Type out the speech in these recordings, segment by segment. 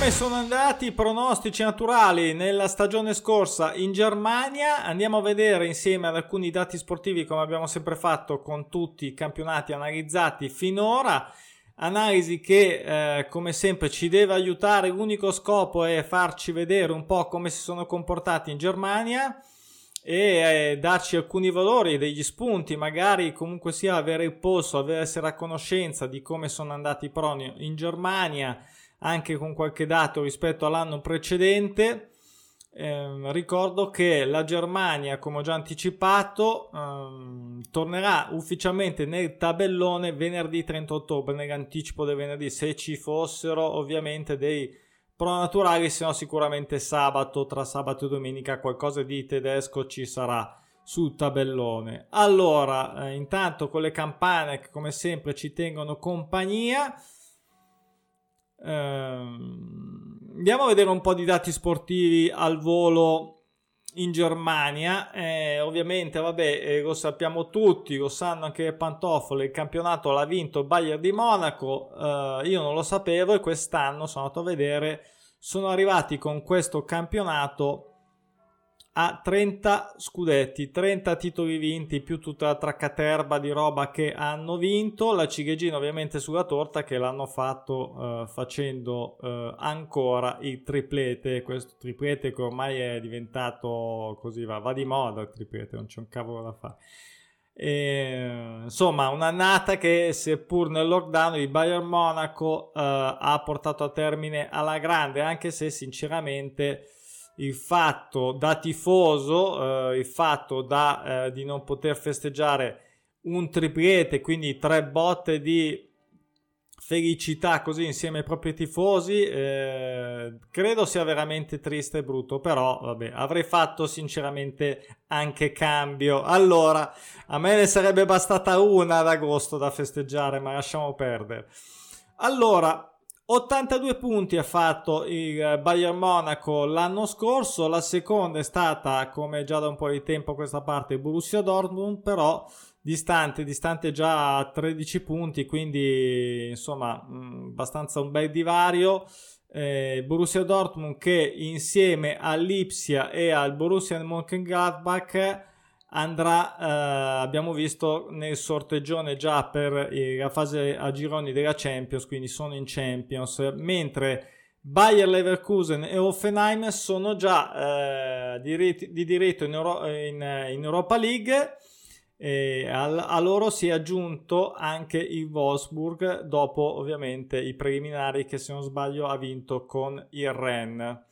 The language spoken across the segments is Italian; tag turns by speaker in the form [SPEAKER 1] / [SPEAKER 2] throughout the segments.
[SPEAKER 1] Come sono andati i pronostici naturali nella stagione scorsa in Germania? Andiamo a vedere insieme ad alcuni dati sportivi come abbiamo sempre fatto con tutti i campionati analizzati finora. Analisi che eh, come sempre ci deve aiutare, l'unico scopo è farci vedere un po' come si sono comportati in Germania e eh, darci alcuni valori, degli spunti, magari comunque sia avere il polso, avere essere a conoscenza di come sono andati i proni in Germania, anche con qualche dato rispetto all'anno precedente. Eh, ricordo che la Germania, come ho già anticipato, ehm, tornerà ufficialmente nel tabellone venerdì 30 ottobre, nell'anticipo del venerdì, se ci fossero ovviamente dei pro naturali, se no sicuramente sabato, tra sabato e domenica qualcosa di tedesco ci sarà sul tabellone. Allora, eh, intanto con le campane che come sempre ci tengono compagnia, ehm, andiamo a vedere un po' di dati sportivi al volo in Germania. Eh, ovviamente, vabbè, eh, lo sappiamo tutti, lo sanno anche le pantofole. Il campionato l'ha vinto il Bayern di Monaco. Eh, io non lo sapevo e quest'anno sono andato a vedere. Sono arrivati con questo campionato a 30 scudetti, 30 titoli vinti più tutta la traccaterba di roba che hanno vinto, la ciliegina ovviamente sulla torta che l'hanno fatto uh, facendo uh, ancora il triplete, questo triplete che ormai è diventato così, va, va di moda il triplete, non c'è un cavolo da fare. E, insomma, un'annata che seppur nel lockdown il Bayern Monaco uh, ha portato a termine alla grande, anche se sinceramente il fatto da tifoso, eh, il fatto da, eh, di non poter festeggiare un triplete, quindi tre botte di felicità così insieme ai propri tifosi, eh, credo sia veramente triste e brutto, però vabbè, avrei fatto sinceramente anche cambio. Allora, a me ne sarebbe bastata una ad agosto da festeggiare, ma lasciamo perdere. Allora, 82 punti ha fatto il Bayern Monaco l'anno scorso, la seconda è stata, come già da un po' di tempo a questa parte, il Borussia Dortmund, però distante, distante già a 13 punti, quindi insomma mm, abbastanza un bel divario. Eh, Borussia Dortmund che insieme all'Ipsia e al Borussia Mönchengladbach andrà, eh, abbiamo visto nel sorteggione già per la fase a gironi della Champions, quindi sono in Champions, mentre Bayer Leverkusen e Offenheim sono già eh, di, di, diritto in, Euro, in, in, Europa League e a loro si è aggiunto anche il Wolfsburg dopo ovviamente i preliminari che se non sbaglio ha vinto con il Rennes.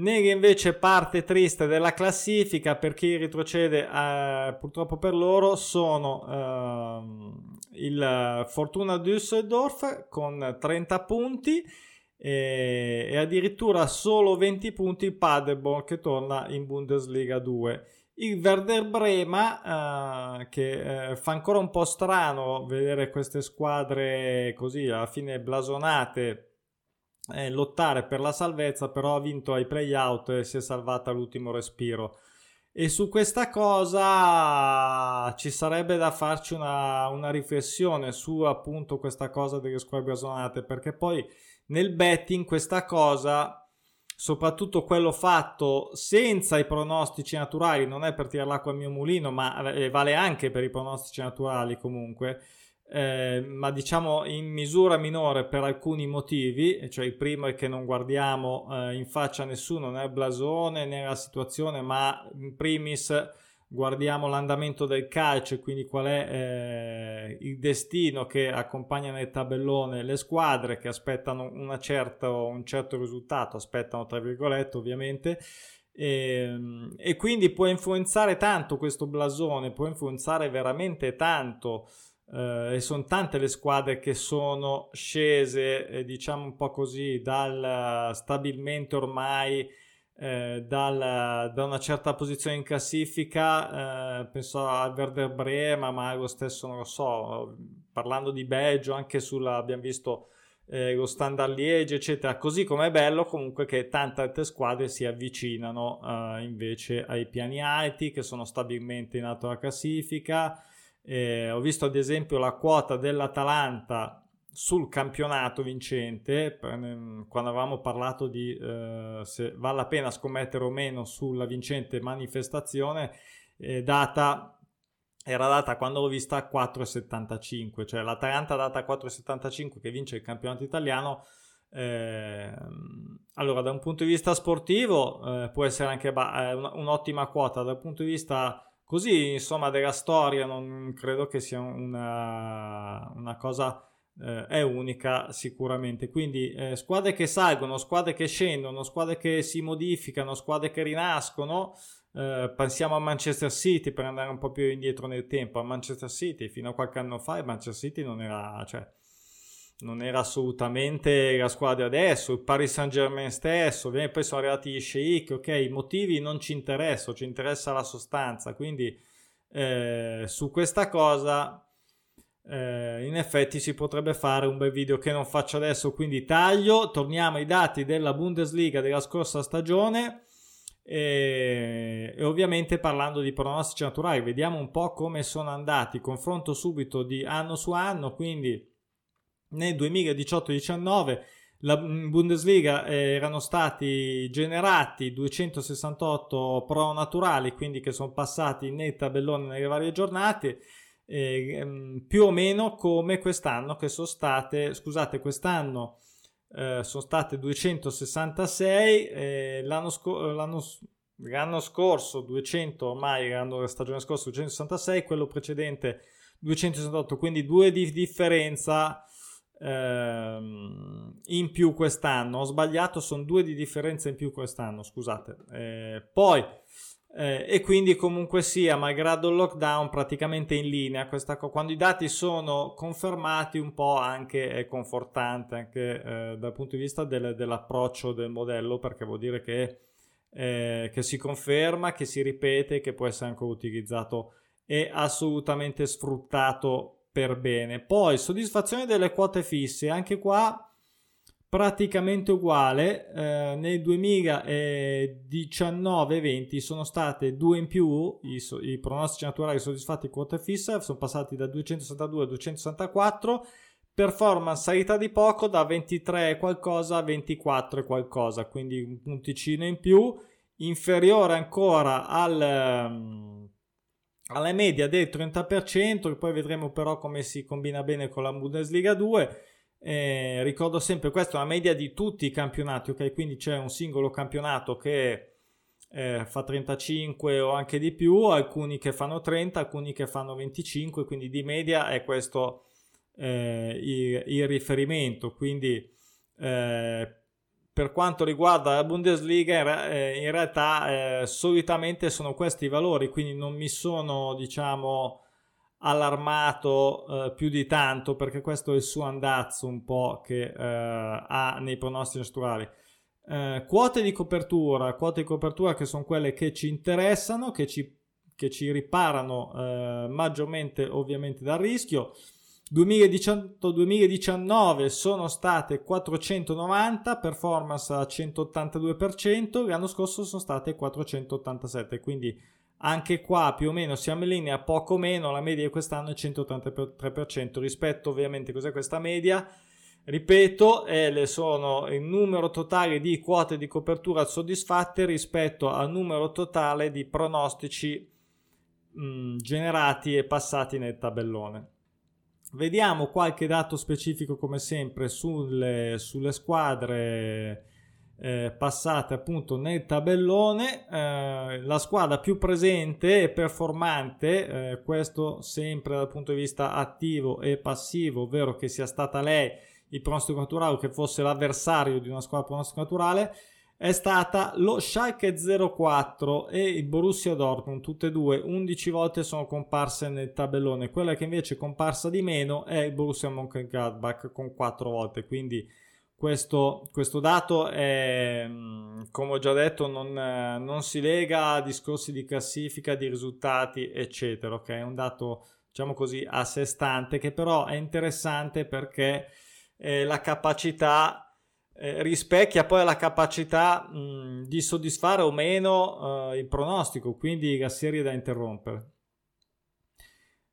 [SPEAKER 1] Nega invece parte triste della classifica per chi retrocede eh, purtroppo per loro sono eh, il Fortuna Düsseldorf con 30 punti e, e, addirittura solo 20 punti il Paderborn che torna in Bundesliga 2 il Werder Brema eh, che eh, fa ancora un po' strano vedere queste squadre così alla fine blasonate eh, lottare per la salvezza, però ha vinto ai playout e si è salvata all'ultimo respiro. E su questa cosa ci sarebbe da farci una, una riflessione su appunto questa cosa delle squadre blasonate, perché poi nel betting questa cosa, soprattutto quello fatto senza i pronostici naturali, non è per tirare l'acqua al mio mulino, ma eh, vale anche per i pronostici naturali comunque eh, ma diciamo in misura minore per alcuni motivi, cioè il primo è che non guardiamo eh, in faccia a nessuno né il blasone né la situazione, ma in primis guardiamo l'andamento del calcio quindi qual è eh, il destino che accompagna nel tabellone le squadre che aspettano certo, un certo risultato, aspettano tra virgolette ovviamente, e, ehm, e, quindi può influenzare tanto questo blasone, può influenzare veramente tanto Uh, e sono tante le squadre che sono scese, eh, diciamo un po' così, dal, stabilmente ormai eh, dal, da una certa posizione in classifica. Eh, penso al Werder Brema, ma lo stesso non lo so. Parlando di Belgio, anche sulla abbiamo visto eh, lo Standard Liege, eccetera. Così come è bello comunque che tante altre squadre si avvicinano eh, invece ai piani alti, che sono stabilmente in alto alla classifica. Eh, ho visto ad esempio la quota dell'Atalanta sul campionato vincente, quando avevamo parlato di eh, se vale la pena scommettere o meno sulla vincente manifestazione, eh, data, era data quando l'ho vista a 4,75, cioè l'Atalanta data a 4,75 che vince il campionato italiano. Eh, allora, da un punto di vista sportivo, eh, può essere anche ba- eh, un'ottima quota, dal punto di vista così, insomma, della storia, non credo che sia una, una cosa eh, è unica sicuramente. Quindi eh, squadre che salgono, squadre che scendono, squadre che si modificano, squadre che rinascono. Eh, pensiamo a Manchester City per andare un po' più indietro nel tempo. A Manchester City fino a qualche anno fa il Manchester City non era, cioè, non era assolutamente la squadra adesso. Il Paris Saint Germain stesso, poi sono arrivati gli Sheikh. Ok, i motivi non ci interessano, ci interessa la sostanza. Quindi eh, su questa cosa eh, in effetti si potrebbe fare un bel video che non faccio adesso, quindi taglio. Torniamo ai dati della Bundesliga della scorsa stagione. E, e, ovviamente parlando di pronostici naturali, vediamo un po' come sono andati. Confronto subito di anno su anno, quindi nel 2018-19 la Bundesliga eh, erano stati generati 268 pro naturali, quindi che sono passati nel tabellone nelle varie giornate eh, più o meno come quest'anno che sono state, scusate, quest'anno eh, sono state 266, eh, l'anno, sco- l'anno, l'anno, scorso 200, ormai l'anno, la stagione scorsa 266, quello precedente 268, quindi due di differenza ehm, in più quest'anno. Ho sbagliato, sono due di differenza in più quest'anno, scusate. Eh, poi eh, e quindi comunque sia, malgrado il lockdown, praticamente in linea. Questa quando i dati sono confermati, un po' anche è confortante anche eh, dal punto di vista del, dell'approccio del modello, perché vuol dire che, eh, che si conferma, che si ripete, che può essere anche utilizzato e assolutamente sfruttato per bene. Poi soddisfazione delle quote fisse, anche qua praticamente uguale. Eh, nel 2019-20 sono state due in più i, i pronostici naturali soddisfatti quote fissa, sono passati da 262 a 264. Performance salita di poco da 23 e qualcosa a 24 e qualcosa, quindi un punticino in più, inferiore ancora al, um, alla media del 30%, che poi vedremo però come si combina bene con la Bundesliga 2 eh, ricordo sempre, questa è una media di tutti i campionati, ok? Quindi c'è un singolo campionato che eh, fa 35 o anche di più, alcuni che fanno 30, alcuni che fanno 25, quindi di media è questo eh, il, il, riferimento. Quindi eh, per quanto riguarda la Bundesliga, in, eh, in realtà eh, solitamente sono questi i valori, quindi non mi sono, diciamo, allarmato eh, più di tanto perché questo è il suo andazzo un po' che eh, ha nei pronostici naturali. Eh, quote di copertura, quote di copertura che sono quelle che ci interessano, che ci, che ci riparano eh, maggiormente ovviamente dal rischio. 2018-2019 sono state 490, performance a 182%, l'anno scorso sono state 487, quindi anche qua più o meno siamo in linea, poco meno, la media di quest'anno è 183% rispetto ovviamente cos'è questa media? Ripeto, eh, sono il numero totale di quote di copertura soddisfatte rispetto al numero totale di pronostici mh, generati e passati nel tabellone. Vediamo qualche dato specifico come sempre sulle, sulle squadre eh, passate appunto nel tabellone. Eh, la squadra più presente e performante eh, questo sempre dal punto di vista attivo e passivo ovvero che sia stata lei il pronostico naturale o che fosse l'avversario di una squadra pronostico naturale è stata lo Schalke 04 e il Borussia Dortmund tutte e due 11 volte sono comparse nel tabellone quella che invece è comparsa di meno è il Borussia Mönchengladbach con 4 volte quindi questo, questo, dato è, mm, come ho già detto, non, non, si lega a discorsi di classifica, di risultati, eccetera. Ok, è un dato, diciamo così, a sé stante, che però è interessante perché eh, la capacità eh, rispecchia poi la capacità mh, di soddisfare o meno eh, il pronostico, quindi la serie da interrompere.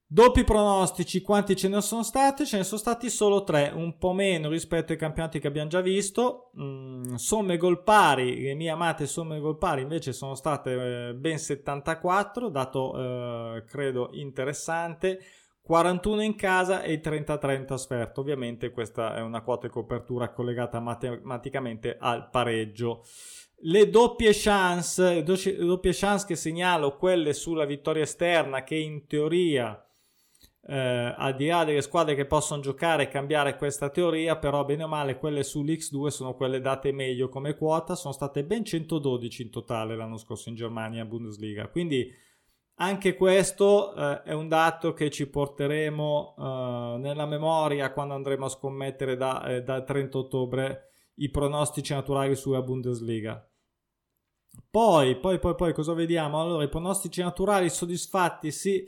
[SPEAKER 1] Doppi pronostici, quanti ce ne sono stati? Ce ne sono stati solo tre, un po' meno rispetto ai campionati che abbiamo già visto. Mm, somme gol pari, le mie amate somme gol pari invece sono state eh, ben 74, dato eh, credo interessante. 41 in casa e 33 in trasferta. Ovviamente questa è una quota di copertura collegata matematicamente al pareggio. Le doppie chance, le doppie chance che segnalo, quelle sulla vittoria esterna che in teoria eh, al di là delle squadre che possono giocare e cambiare questa teoria, però bene o male quelle sull'X2 sono quelle date meglio come quota, sono state ben 112 in totale l'anno scorso in Germania Bundesliga, quindi anche questo eh, è un dato che ci porteremo eh, nella memoria quando andremo a scommettere da, eh, dal 30 ottobre i pronostici naturali sulla Bundesliga. Poi, poi, poi, poi, cosa vediamo? Allora, i pronostici naturali soddisfatti, sì.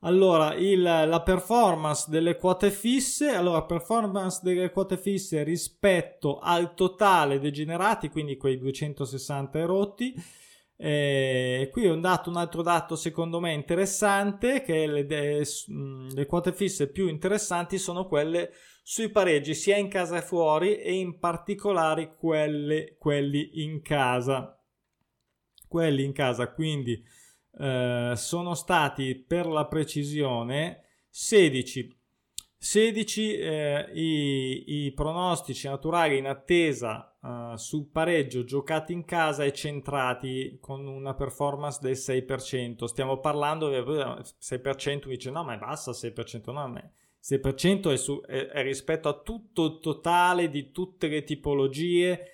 [SPEAKER 1] Allora, il, la performance delle quote fisse, allora, performance delle quote fisse rispetto al totale dei generati, quindi quei 260 erotti. Eh, qui è un dato, un altro dato secondo me interessante, che le, le, le quote fisse più interessanti sono quelle sui pareggi, sia in casa e fuori, e in particolare quelle, quelli in casa. Quelli in casa, quindi eh, sono stati per la precisione 16. 16 eh, i, i, pronostici naturali in attesa eh, sul pareggio giocati in casa e centrati con una performance del 6%. Stiamo parlando del 6%, dice no ma è bassa 6%, no ma è 6% è, su, è, è rispetto a tutto il totale di tutte le tipologie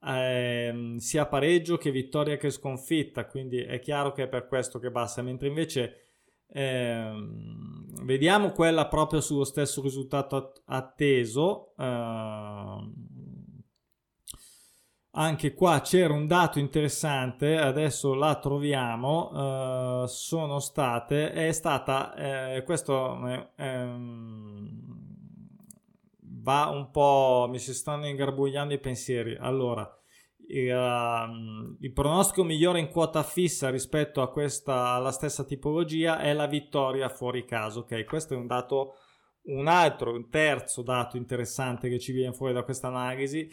[SPEAKER 1] ehm, sia pareggio che vittoria che sconfitta, quindi è chiaro che è per questo che basta, mentre invece ehm, vediamo quella proprio sullo stesso risultato atteso. Ehm, anche qua c'era un dato interessante, adesso la troviamo, eh, sono state, è stata, eh, questo eh, va un po', mi si stanno ingarbugliando i pensieri. Allora, il, uh, il, pronostico migliore in quota fissa rispetto a questa, alla stessa tipologia è la vittoria fuori caso. Ok, questo è un dato, un altro, un terzo dato interessante che ci viene fuori da questa analisi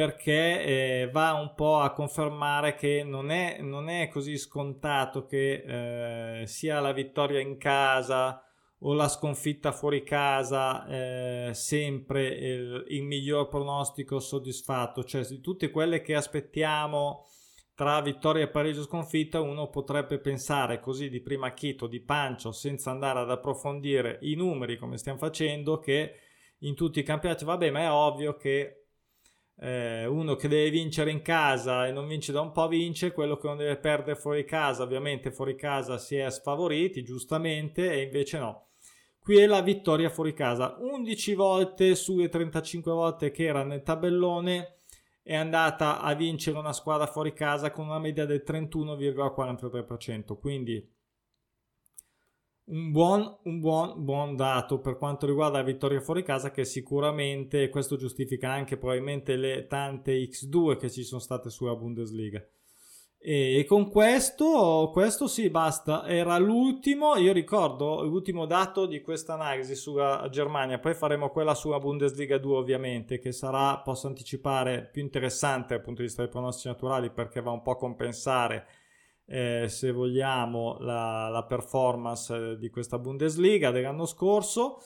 [SPEAKER 1] perché eh, va un po' a confermare che non è, non è così scontato che eh, sia la vittoria in casa o la sconfitta fuori casa eh, sempre il, il, miglior pronostico soddisfatto, cioè di tutte quelle che aspettiamo tra vittoria e pareggio sconfitta, uno potrebbe pensare così di prima acchito, di pancio, senza andare ad approfondire i numeri come stiamo facendo, che in tutti i campionati, vabbè, ma è ovvio che eh, uno che deve vincere in casa e non vince da un po' vince, quello che non deve perdere fuori casa, ovviamente fuori casa si è sfavoriti, giustamente, e invece no Qui è la vittoria fuori casa. 11 volte sulle 35 volte che era nel tabellone è andata a vincere una squadra fuori casa con una media del 31,43%. Quindi un buon, un buon, buon dato per quanto riguarda la vittoria fuori casa che sicuramente questo giustifica anche probabilmente le tante X2 che ci sono state sulla Bundesliga. E con questo, questo sì, basta. Era l'ultimo, io ricordo l'ultimo dato di questa analisi sulla Germania, poi faremo quella sulla Bundesliga 2 ovviamente, che sarà, posso anticipare, più interessante dal punto di vista dei pronostici naturali perché va un po' a compensare, eh, se vogliamo, la, la, performance di questa Bundesliga dell'anno scorso.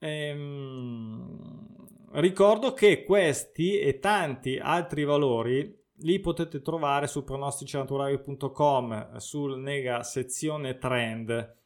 [SPEAKER 1] Ehm, ricordo che questi e tanti altri valori li potete trovare su pronosticinaturali.com sul nella sezione trend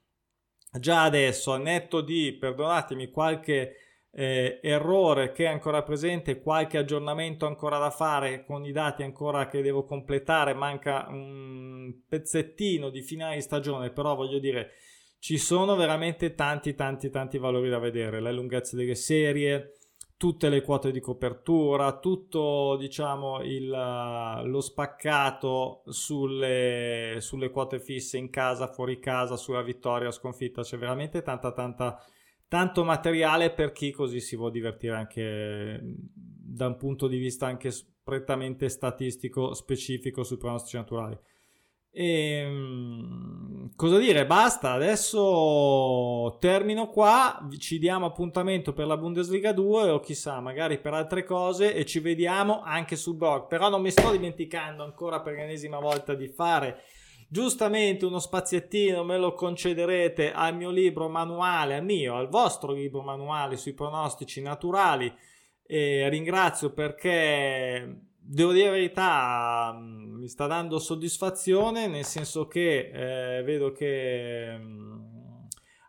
[SPEAKER 1] già adesso a netto di perdonatemi qualche eh, errore che è ancora presente qualche aggiornamento ancora da fare con i dati ancora che devo completare manca un pezzettino di finale di stagione però voglio dire ci sono veramente tanti tanti tanti valori da vedere. La lunghezza delle serie tutte le quote di copertura, tutto diciamo il, lo spaccato sulle, sulle quote fisse in casa, fuori casa, sulla vittoria, sconfitta, c'è veramente tanta tanta tanto materiale per chi così si può divertire anche da un punto di vista anche prettamente statistico specifico sui pronostici naturali. E, ehm, cosa dire? Basta, adesso termino qua, ci diamo appuntamento per la Bundesliga 2 o chissà, magari per altre cose e ci vediamo anche sul blog. Però non mi sto dimenticando ancora per l'ennesima volta di fare giustamente uno spaziettino me lo concederete al mio libro manuale, al mio, al vostro libro manuale sui pronostici naturali. E ringrazio perché devo dire la verità, mi sta dando soddisfazione, nel senso che eh, vedo che mm,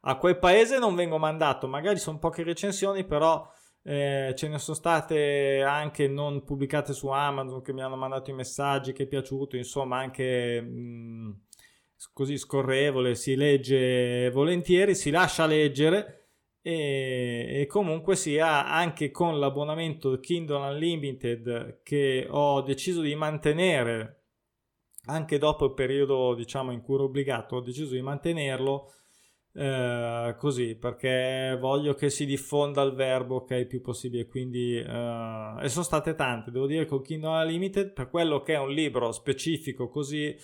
[SPEAKER 1] a quel paese non vengo mandato, magari sono poche recensioni, però eh, ce ne sono state anche non pubblicate su Amazon che mi hanno mandato i messaggi che è piaciuto, insomma anche mh, mm, così scorrevole, si legge volentieri, si lascia leggere e, e, comunque sia anche con l'abbonamento Kindle Unlimited che ho deciso di mantenere anche dopo il periodo diciamo in cui ero obbligato ho deciso di mantenerlo eh, così perché voglio che si diffonda il verbo è il più possibile quindi eh, e sono state tante devo dire con Kindle Unlimited per quello che è un libro specifico così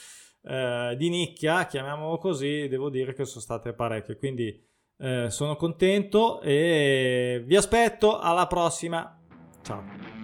[SPEAKER 1] eh, di nicchia chiamiamolo così devo dire che sono state parecchie quindi eh, sono contento e vi aspetto alla prossima. Ciao.